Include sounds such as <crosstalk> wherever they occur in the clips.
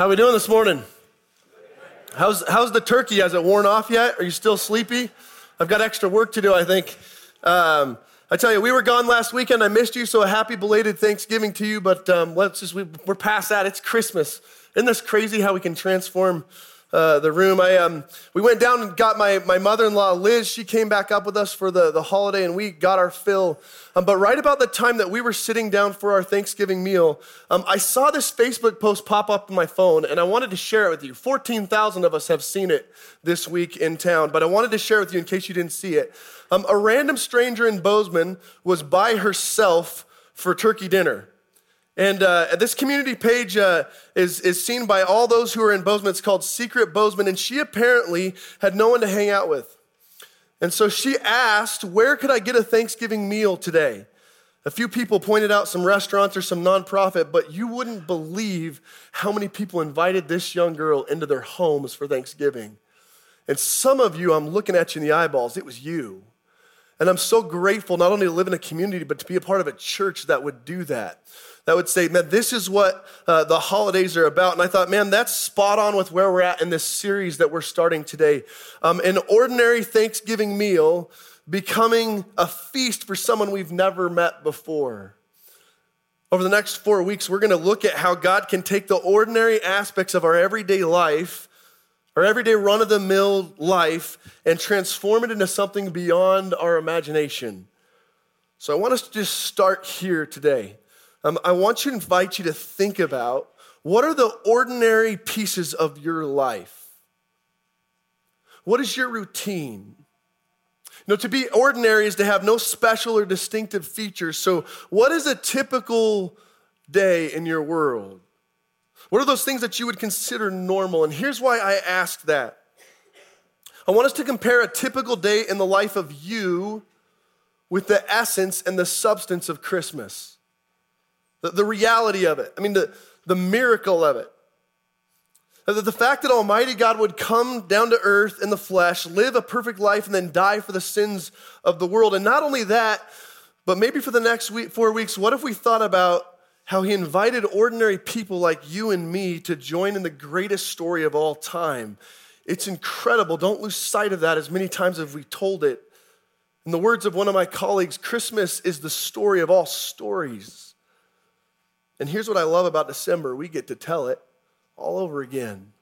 How we doing this morning? How's, how's the turkey? Has it worn off yet? Are you still sleepy? I've got extra work to do, I think. Um, I tell you, we were gone last weekend. I missed you, so a happy belated Thanksgiving to you. But um, let's just, we, we're past that. It's Christmas. Isn't this crazy how we can transform uh, the room. I, um, we went down and got my, my mother in law, Liz. She came back up with us for the, the holiday and we got our fill. Um, but right about the time that we were sitting down for our Thanksgiving meal, um, I saw this Facebook post pop up on my phone and I wanted to share it with you. 14,000 of us have seen it this week in town, but I wanted to share it with you in case you didn't see it. Um, a random stranger in Bozeman was by herself for turkey dinner. And uh, this community page uh, is, is seen by all those who are in Bozeman. It's called Secret Bozeman. And she apparently had no one to hang out with. And so she asked, Where could I get a Thanksgiving meal today? A few people pointed out some restaurants or some nonprofit, but you wouldn't believe how many people invited this young girl into their homes for Thanksgiving. And some of you, I'm looking at you in the eyeballs, it was you. And I'm so grateful not only to live in a community, but to be a part of a church that would do that that would say, man, this is what uh, the holidays are about. And I thought, man, that's spot on with where we're at in this series that we're starting today. Um, an ordinary Thanksgiving meal becoming a feast for someone we've never met before. Over the next four weeks, we're going to look at how God can take the ordinary aspects of our everyday life, our everyday run of the mill life, and transform it into something beyond our imagination. So I want us to just start here today um, I want to invite you to think about what are the ordinary pieces of your life? What is your routine? You know, to be ordinary is to have no special or distinctive features. So, what is a typical day in your world? What are those things that you would consider normal? And here's why I ask that. I want us to compare a typical day in the life of you with the essence and the substance of Christmas the, the reality of it. I mean, the, the miracle of it. The, the fact that Almighty God would come down to earth in the flesh, live a perfect life, and then die for the sins of the world. And not only that, but maybe for the next week, four weeks, what if we thought about how he invited ordinary people like you and me to join in the greatest story of all time? It's incredible. Don't lose sight of that as many times as we told it. In the words of one of my colleagues, Christmas is the story of all stories. And here's what I love about December we get to tell it all over again.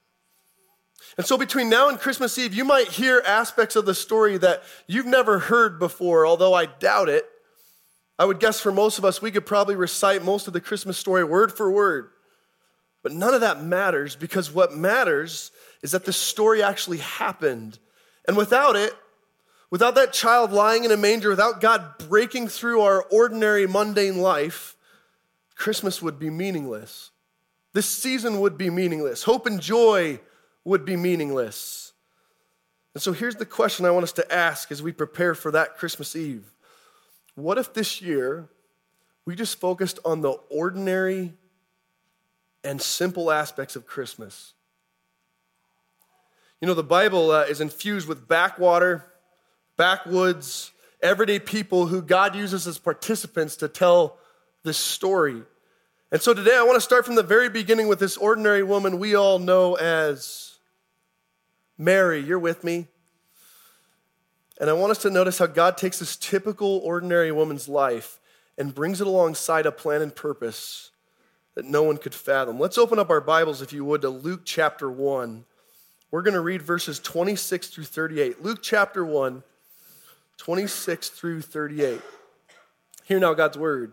And so, between now and Christmas Eve, you might hear aspects of the story that you've never heard before, although I doubt it. I would guess for most of us, we could probably recite most of the Christmas story word for word. But none of that matters because what matters is that the story actually happened. And without it, without that child lying in a manger, without God breaking through our ordinary, mundane life, Christmas would be meaningless. This season would be meaningless. Hope and joy would be meaningless. And so here's the question I want us to ask as we prepare for that Christmas Eve What if this year we just focused on the ordinary and simple aspects of Christmas? You know, the Bible uh, is infused with backwater, backwoods, everyday people who God uses as participants to tell this story. And so today I want to start from the very beginning with this ordinary woman we all know as Mary. You're with me? And I want us to notice how God takes this typical ordinary woman's life and brings it alongside a plan and purpose that no one could fathom. Let's open up our Bibles, if you would, to Luke chapter 1. We're going to read verses 26 through 38. Luke chapter 1, 26 through 38. Hear now God's word.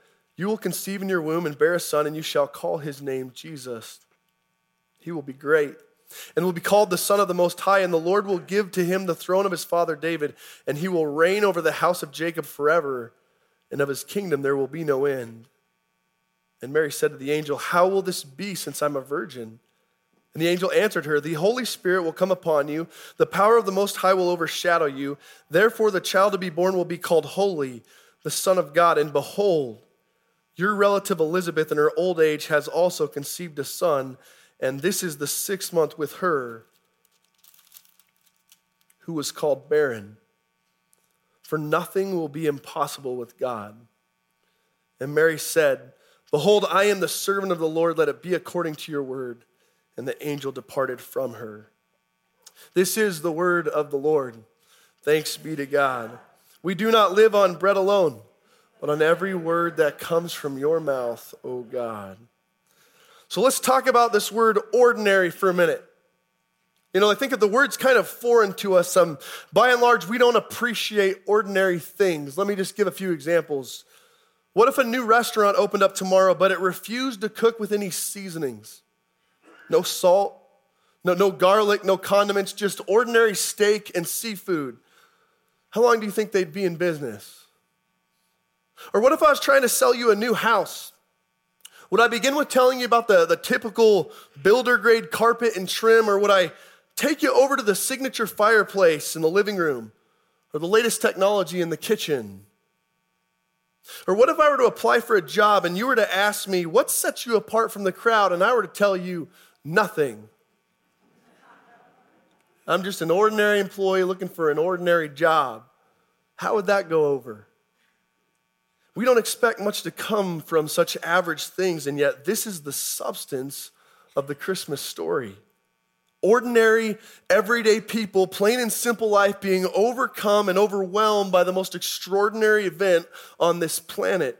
you will conceive in your womb and bear a son, and you shall call his name Jesus. He will be great and will be called the Son of the Most High, and the Lord will give to him the throne of his father David, and he will reign over the house of Jacob forever, and of his kingdom there will be no end. And Mary said to the angel, How will this be since I'm a virgin? And the angel answered her, The Holy Spirit will come upon you, the power of the Most High will overshadow you. Therefore, the child to be born will be called Holy, the Son of God. And behold, your relative Elizabeth in her old age has also conceived a son, and this is the sixth month with her who was called barren. For nothing will be impossible with God. And Mary said, Behold, I am the servant of the Lord, let it be according to your word. And the angel departed from her. This is the word of the Lord. Thanks be to God. We do not live on bread alone, but on every word that comes from your mouth, O God. So let's talk about this word ordinary for a minute. You know, I think that the word's kind of foreign to us. Um, by and large, we don't appreciate ordinary things. Let me just give a few examples. What if a new restaurant opened up tomorrow, but it refused to cook with any seasonings? No salt, no, no garlic, no condiments, just ordinary steak and seafood. How long do you think they'd be in business? Or what if I was trying to sell you a new house? Would I begin with telling you about the, the typical builder grade carpet and trim, or would I take you over to the signature fireplace in the living room, or the latest technology in the kitchen? Or what if I were to apply for a job and you were to ask me, what sets you apart from the crowd? And I were to tell you, nothing. I'm just an ordinary employee looking for an ordinary job. How would that go over? We don't expect much to come from such average things, and yet this is the substance of the Christmas story ordinary, everyday people, plain and simple life, being overcome and overwhelmed by the most extraordinary event on this planet.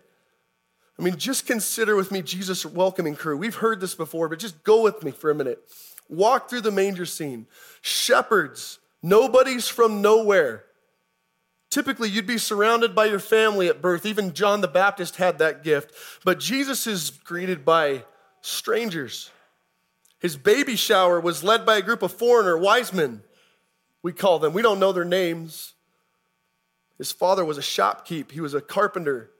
I mean, just consider with me Jesus' welcoming crew. We've heard this before, but just go with me for a minute. Walk through the manger scene. Shepherds, nobodies from nowhere. Typically, you'd be surrounded by your family at birth. Even John the Baptist had that gift. But Jesus is greeted by strangers. His baby shower was led by a group of foreigner wise men, we call them. We don't know their names. His father was a shopkeep, he was a carpenter.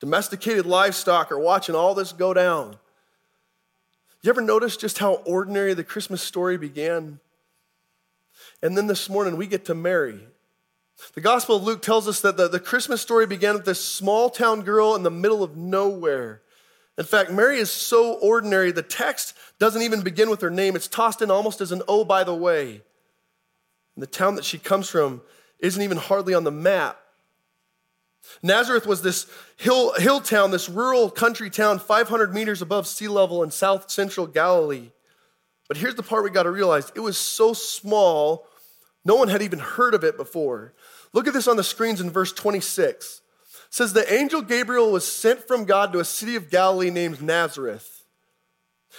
Domesticated livestock are watching all this go down. You ever notice just how ordinary the Christmas story began? And then this morning we get to Mary. The Gospel of Luke tells us that the, the Christmas story began with this small town girl in the middle of nowhere in fact, Mary is so ordinary, the text doesn't even begin with her name. It's tossed in almost as an oh, by the way. And the town that she comes from isn't even hardly on the map. Nazareth was this hill, hill town, this rural country town, 500 meters above sea level in south central Galilee. But here's the part we got to realize it was so small, no one had even heard of it before. Look at this on the screens in verse 26 says the angel Gabriel was sent from God to a city of Galilee named Nazareth.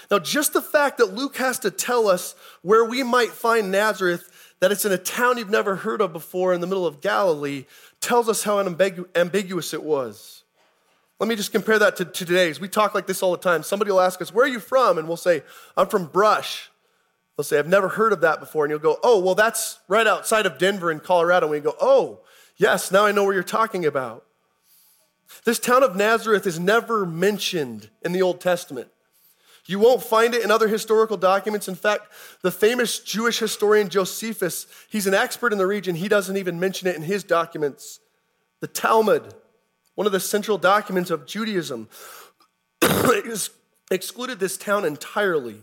Now, just the fact that Luke has to tell us where we might find Nazareth, that it's in a town you've never heard of before in the middle of Galilee, tells us how ambiguous it was. Let me just compare that to, to today's. We talk like this all the time. Somebody will ask us, Where are you from? And we'll say, I'm from Brush. They'll say, I've never heard of that before. And you'll go, Oh, well, that's right outside of Denver in Colorado. And we go, Oh, yes, now I know where you're talking about. This town of Nazareth is never mentioned in the Old Testament. You won't find it in other historical documents. In fact, the famous Jewish historian Josephus, he's an expert in the region. He doesn't even mention it in his documents. The Talmud, one of the central documents of Judaism, <coughs> excluded this town entirely.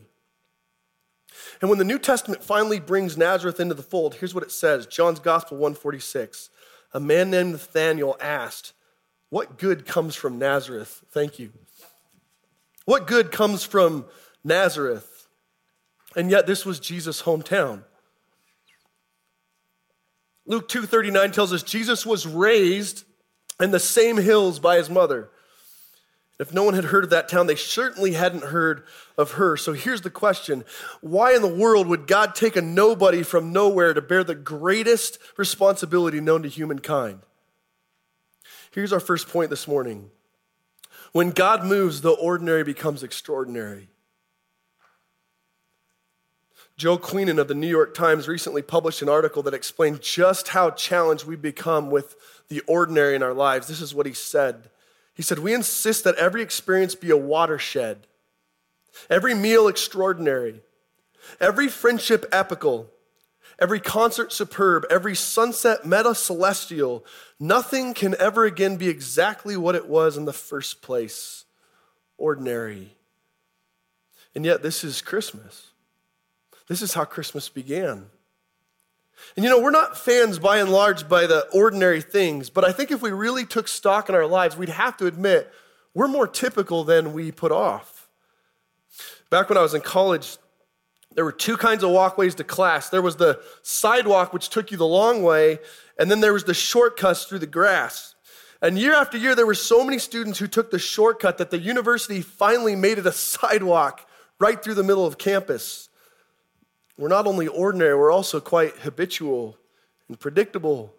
And when the New Testament finally brings Nazareth into the fold, here's what it says John's Gospel 146. A man named Nathanael asked, what good comes from Nazareth? Thank you. What good comes from Nazareth? And yet this was Jesus' hometown. Luke 2:39 tells us Jesus was raised in the same hills by his mother. If no one had heard of that town, they certainly hadn't heard of her. So here's the question Why in the world would God take a nobody from nowhere to bear the greatest responsibility known to humankind? Here's our first point this morning. When God moves, the ordinary becomes extraordinary. Joe Queenan of the New York Times recently published an article that explained just how challenged we become with the ordinary in our lives. This is what he said. He said, We insist that every experience be a watershed, every meal extraordinary, Every friendship epical, every concert superb, every sunset meta celestial, nothing can ever again be exactly what it was in the first place ordinary. And yet, this is Christmas. This is how Christmas began. And you know, we're not fans by and large by the ordinary things, but I think if we really took stock in our lives, we'd have to admit we're more typical than we put off. Back when I was in college, there were two kinds of walkways to class there was the sidewalk, which took you the long way, and then there was the shortcuts through the grass. And year after year, there were so many students who took the shortcut that the university finally made it a <laughs> sidewalk right through the middle of campus. We're not only ordinary, we're also quite habitual and predictable.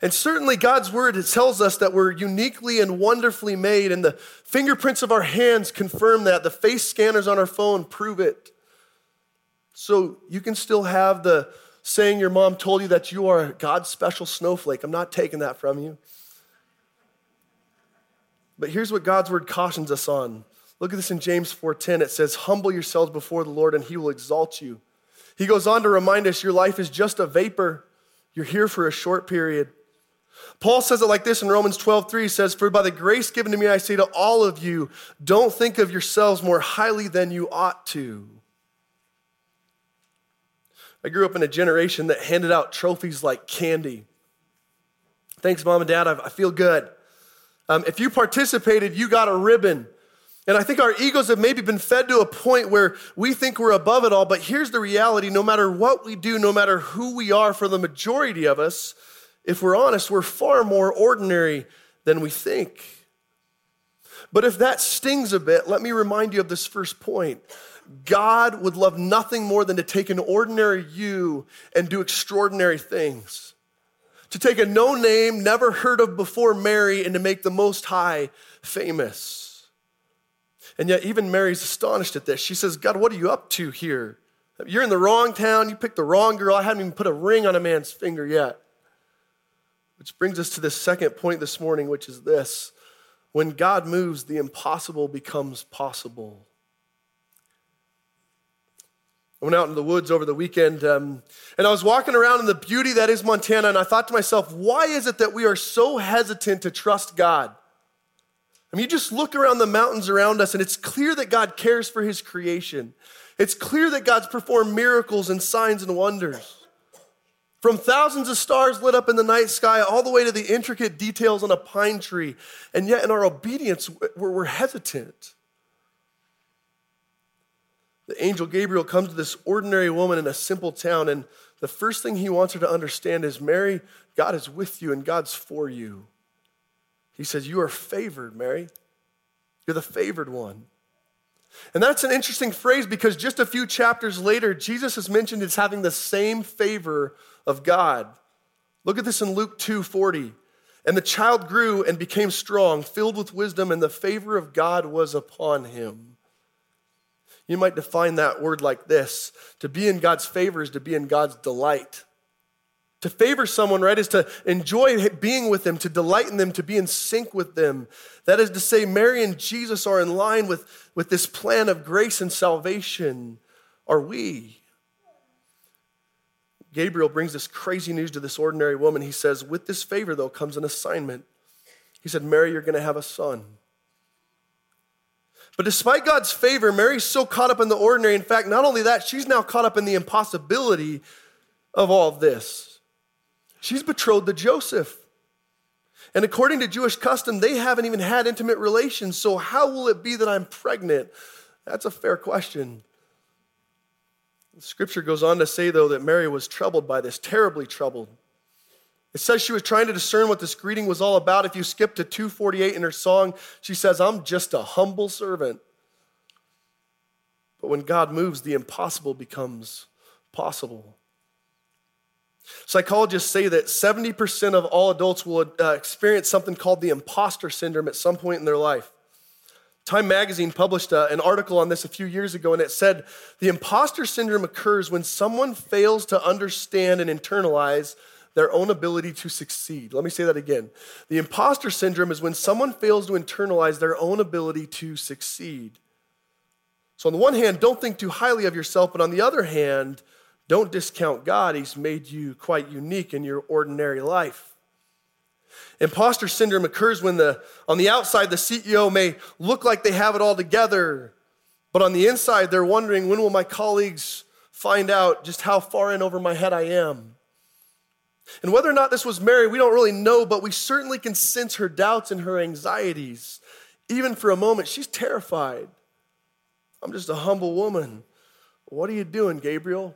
And certainly, God's word tells us that we're uniquely and wonderfully made, and the fingerprints of our hands confirm that. The face scanners on our phone prove it. So you can still have the saying your mom told you that you are God's special snowflake. I'm not taking that from you. But here's what God's word cautions us on. Look at this in James 4:10. It says, "Humble yourselves before the Lord and he will exalt you." He goes on to remind us your life is just a vapor. You're here for a short period. Paul says it like this in Romans 12, 3. He says, For by the grace given to me, I say to all of you, don't think of yourselves more highly than you ought to. I grew up in a generation that handed out trophies like candy. Thanks, mom and dad. I feel good. Um, if you participated, you got a ribbon. And I think our egos have maybe been fed to a point where we think we're above it all, but here's the reality no matter what we do, no matter who we are, for the majority of us, if we're honest, we're far more ordinary than we think. But if that stings a bit, let me remind you of this first point. God would love nothing more than to take an ordinary you and do extraordinary things. To take a no name, never heard of before Mary and to make the Most High famous. And yet, even Mary's astonished at this. She says, God, what are you up to here? You're in the wrong town. You picked the wrong girl. I haven't even put a ring on a man's finger yet. Which brings us to this second point this morning, which is this when God moves, the impossible becomes possible. I went out in the woods over the weekend um, and I was walking around in the beauty that is Montana, and I thought to myself, why is it that we are so hesitant to trust God? I mean, you just look around the mountains around us, and it's clear that God cares for his creation. It's clear that God's performed miracles and signs and wonders. From thousands of stars lit up in the night sky, all the way to the intricate details on a pine tree. And yet, in our obedience, we're, we're hesitant. The angel Gabriel comes to this ordinary woman in a simple town, and the first thing he wants her to understand is Mary, God is with you and God's for you. He says, You are favored, Mary. You're the favored one. And that's an interesting phrase because just a few chapters later, Jesus is mentioned as having the same favor of God. Look at this in Luke 2:40. And the child grew and became strong, filled with wisdom, and the favor of God was upon him. You might define that word like this to be in God's favor is to be in God's delight. To favor someone, right, is to enjoy being with them, to delight in them, to be in sync with them. That is to say, Mary and Jesus are in line with, with this plan of grace and salvation. Are we? Gabriel brings this crazy news to this ordinary woman. He says, With this favor, though, comes an assignment. He said, Mary, you're going to have a son. But despite God's favor, Mary's so caught up in the ordinary. In fact, not only that, she's now caught up in the impossibility of all of this. She's betrothed to Joseph. And according to Jewish custom, they haven't even had intimate relations. So, how will it be that I'm pregnant? That's a fair question. scripture goes on to say, though, that Mary was troubled by this, terribly troubled. It says she was trying to discern what this greeting was all about. If you skip to 248 in her song, she says, I'm just a humble servant. But when God moves, the impossible becomes possible. Psychologists say that 70% of all adults will uh, experience something called the imposter syndrome at some point in their life. Time magazine published uh, an article on this a few years ago, and it said the imposter syndrome occurs when someone fails to understand and internalize their own ability to succeed. Let me say that again. The imposter syndrome is when someone fails to internalize their own ability to succeed. So, on the one hand, don't think too highly of yourself, but on the other hand, don't discount God. He's made you quite unique in your ordinary life. Imposter syndrome occurs when the, on the outside, the CEO may look like they have it all together, but on the inside, they're wondering when will my colleagues find out just how far in over my head I am? And whether or not this was Mary, we don't really know, but we certainly can sense her doubts and her anxieties. Even for a moment, she's terrified. I'm just a humble woman. What are you doing, Gabriel?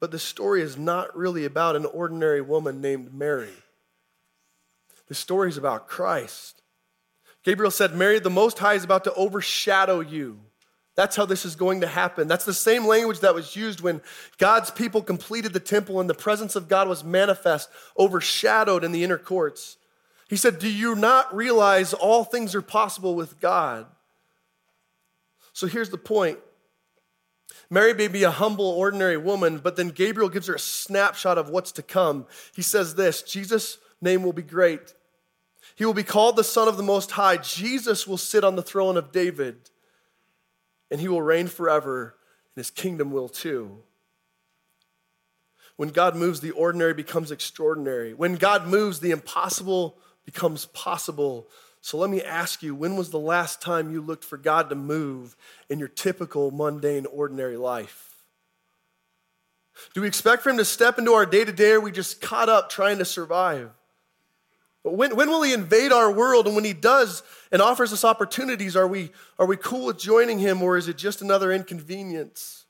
But the story is not really about an ordinary woman named Mary. The story is about Christ. Gabriel said, Mary, the Most High is about to overshadow you. That's how this is going to happen. That's the same language that was used when God's people completed the temple and the presence of God was manifest, overshadowed in the inner courts. He said, Do you not realize all things are possible with God? So here's the point Mary may be a humble, ordinary woman, but then Gabriel gives her a snapshot of what's to come. He says this Jesus' name will be great. He will be called the Son of the Most High. Jesus will sit on the throne of David, and he will reign forever, and his kingdom will too. When God moves, the ordinary becomes extraordinary. When God moves, the impossible becomes possible. So let me ask you when was the last time you looked for God to move in your typical, mundane, ordinary life? Do we expect for Him to step into our day to day, or are we just caught up trying to survive? But when, when will He invade our world? And when He does and offers us opportunities, are we, are we cool with joining Him, or is it just another inconvenience?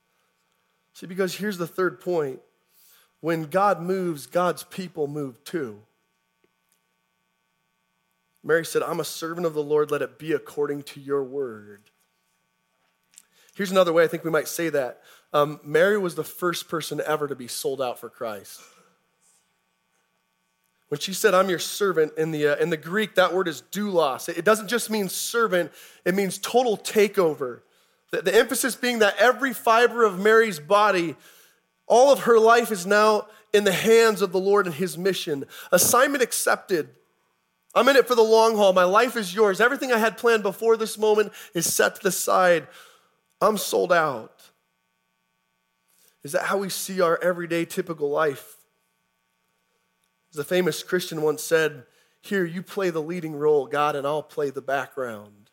See, because here's the third point when God moves, God's people move too. Mary said, I'm a servant of the Lord, let it be according to your word. Here's another way I think we might say that. Um, Mary was the first person ever to be sold out for Christ. When she said, I'm your servant, in the, uh, in the Greek, that word is doulos. It doesn't just mean servant, it means total takeover. The, the emphasis being that every fiber of Mary's body, all of her life is now in the hands of the Lord and his mission. Assignment accepted. I'm in it for the long haul. My life is yours. Everything I had planned before this moment is set to the side. I'm sold out. Is that how we see our everyday typical life? As a famous Christian once said, Here, you play the leading role, God, and I'll play the background.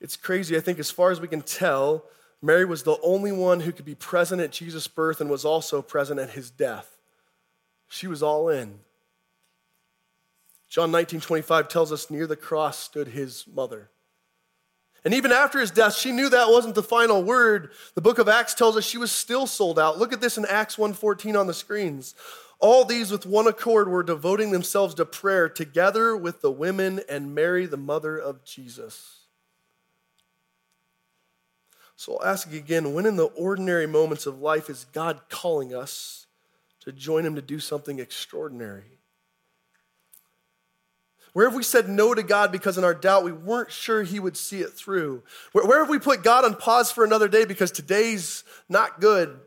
It's crazy. I think, as far as we can tell, Mary was the only one who could be present at Jesus' birth and was also present at his death. She was all in. John 19, 25 tells us near the cross stood his mother. And even after his death, she knew that wasn't the final word. The book of Acts tells us she was still sold out. Look at this in Acts 1:14 on the screens. All these with one accord were devoting themselves to prayer together with the women and Mary, the mother of Jesus. So I'll ask again when in the ordinary moments of life is God calling us to join him to do something extraordinary? Where have we said no to God because in our doubt we weren't sure He would see it through? Where, where have we put God on pause for another day because today's not good?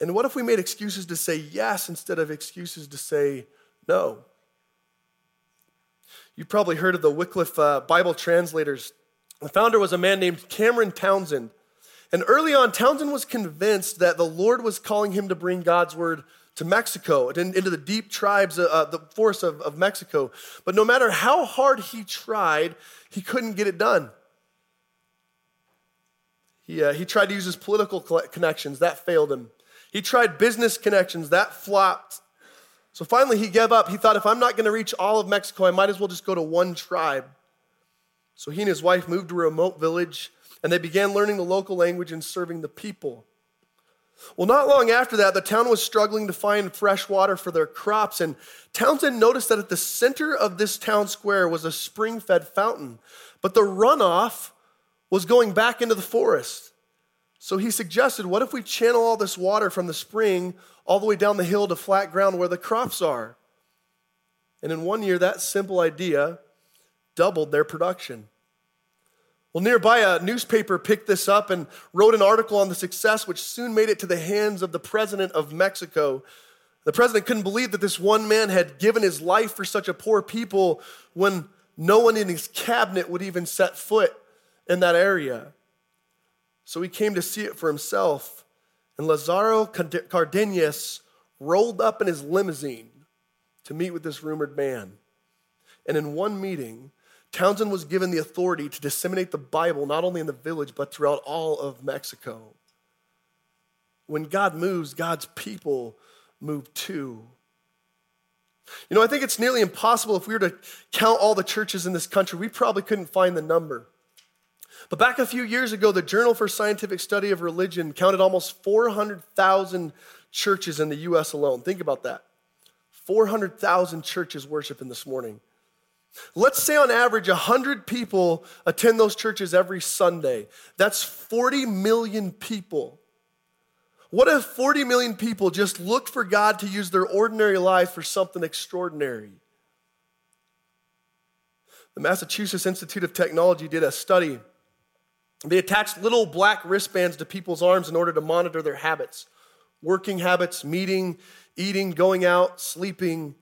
And what if we made excuses to say yes instead of excuses to say no? You've probably heard of the Wycliffe uh, Bible translators. The founder was a man named Cameron Townsend. And early on, Townsend was convinced that the Lord was calling him to bring God's word to Mexico, into the deep tribes, uh, uh, the forests of, of Mexico. But no matter how hard he tried, he couldn't get it done. He, uh, he tried to use his political connections, that failed him. He tried business connections, that flopped. So finally, he gave up. He thought, if I'm not going to reach all of Mexico, I might as well just go to one tribe. So he and his wife moved to a remote village, and they began learning the local language and serving the people. Well, not long after that, the town was struggling to find fresh water for their crops, and Townsend noticed that at the center of this town square was a spring fed fountain, but the runoff was going back into the forest. So he suggested, what if we channel all this water from the spring all the way down the hill to flat ground where the crops are? And in one year, that simple idea doubled their production. Well, nearby, a newspaper picked this up and wrote an article on the success, which soon made it to the hands of the president of Mexico. The president couldn't believe that this one man had given his life for such a poor people when no one in his cabinet would even set foot in that area. So he came to see it for himself. And Lazaro Cardenas rolled up in his limousine to meet with this rumored man. And in one meeting, Townsend was given the authority to disseminate the Bible not only in the village, but throughout all of Mexico. When God moves, God's people move too. You know, I think it's nearly impossible if we were to count all the churches in this country, we probably couldn't find the number. But back a few years ago, the Journal for Scientific Study of Religion counted almost 400,000 churches in the US alone. Think about that. 400,000 churches worshiping this morning. Let's say on average 100 people attend those churches every Sunday. That's 40 million people what if 40 million people just looked for God to use their ordinary life for something extraordinary? The Massachusetts Institute of Technology did a study. They attached little black wristbands to people's arms in order to monitor their habits working habits, meeting, eating, going out, sleeping.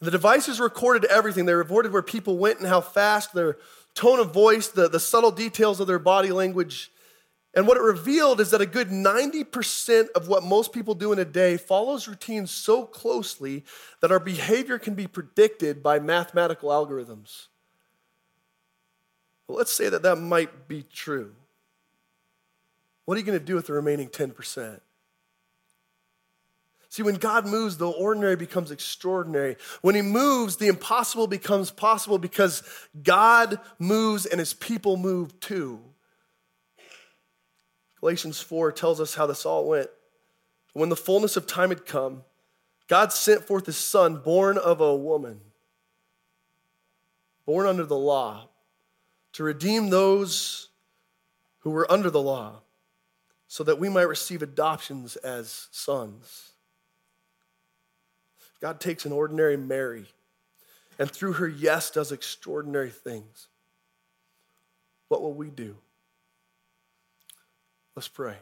The devices recorded everything. They recorded where people went and how fast, their tone of voice, the, the subtle details of their body language. And what it revealed is that a good 90% of what most people do in a day follows routines so closely that our behavior can be predicted by mathematical algorithms. Well, let's say that that might be true. What are you going to do with the remaining 10%? See, when God moves, the ordinary becomes extraordinary. When He moves, the impossible becomes possible because God moves and His people move too. Galatians 4 tells us how this all went. When the fullness of time had come, God sent forth his son, born of a woman, born under the law, to redeem those who were under the law, so that we might receive adoptions as sons. God takes an ordinary Mary and through her yes does extraordinary things. What will we do? Let's pray.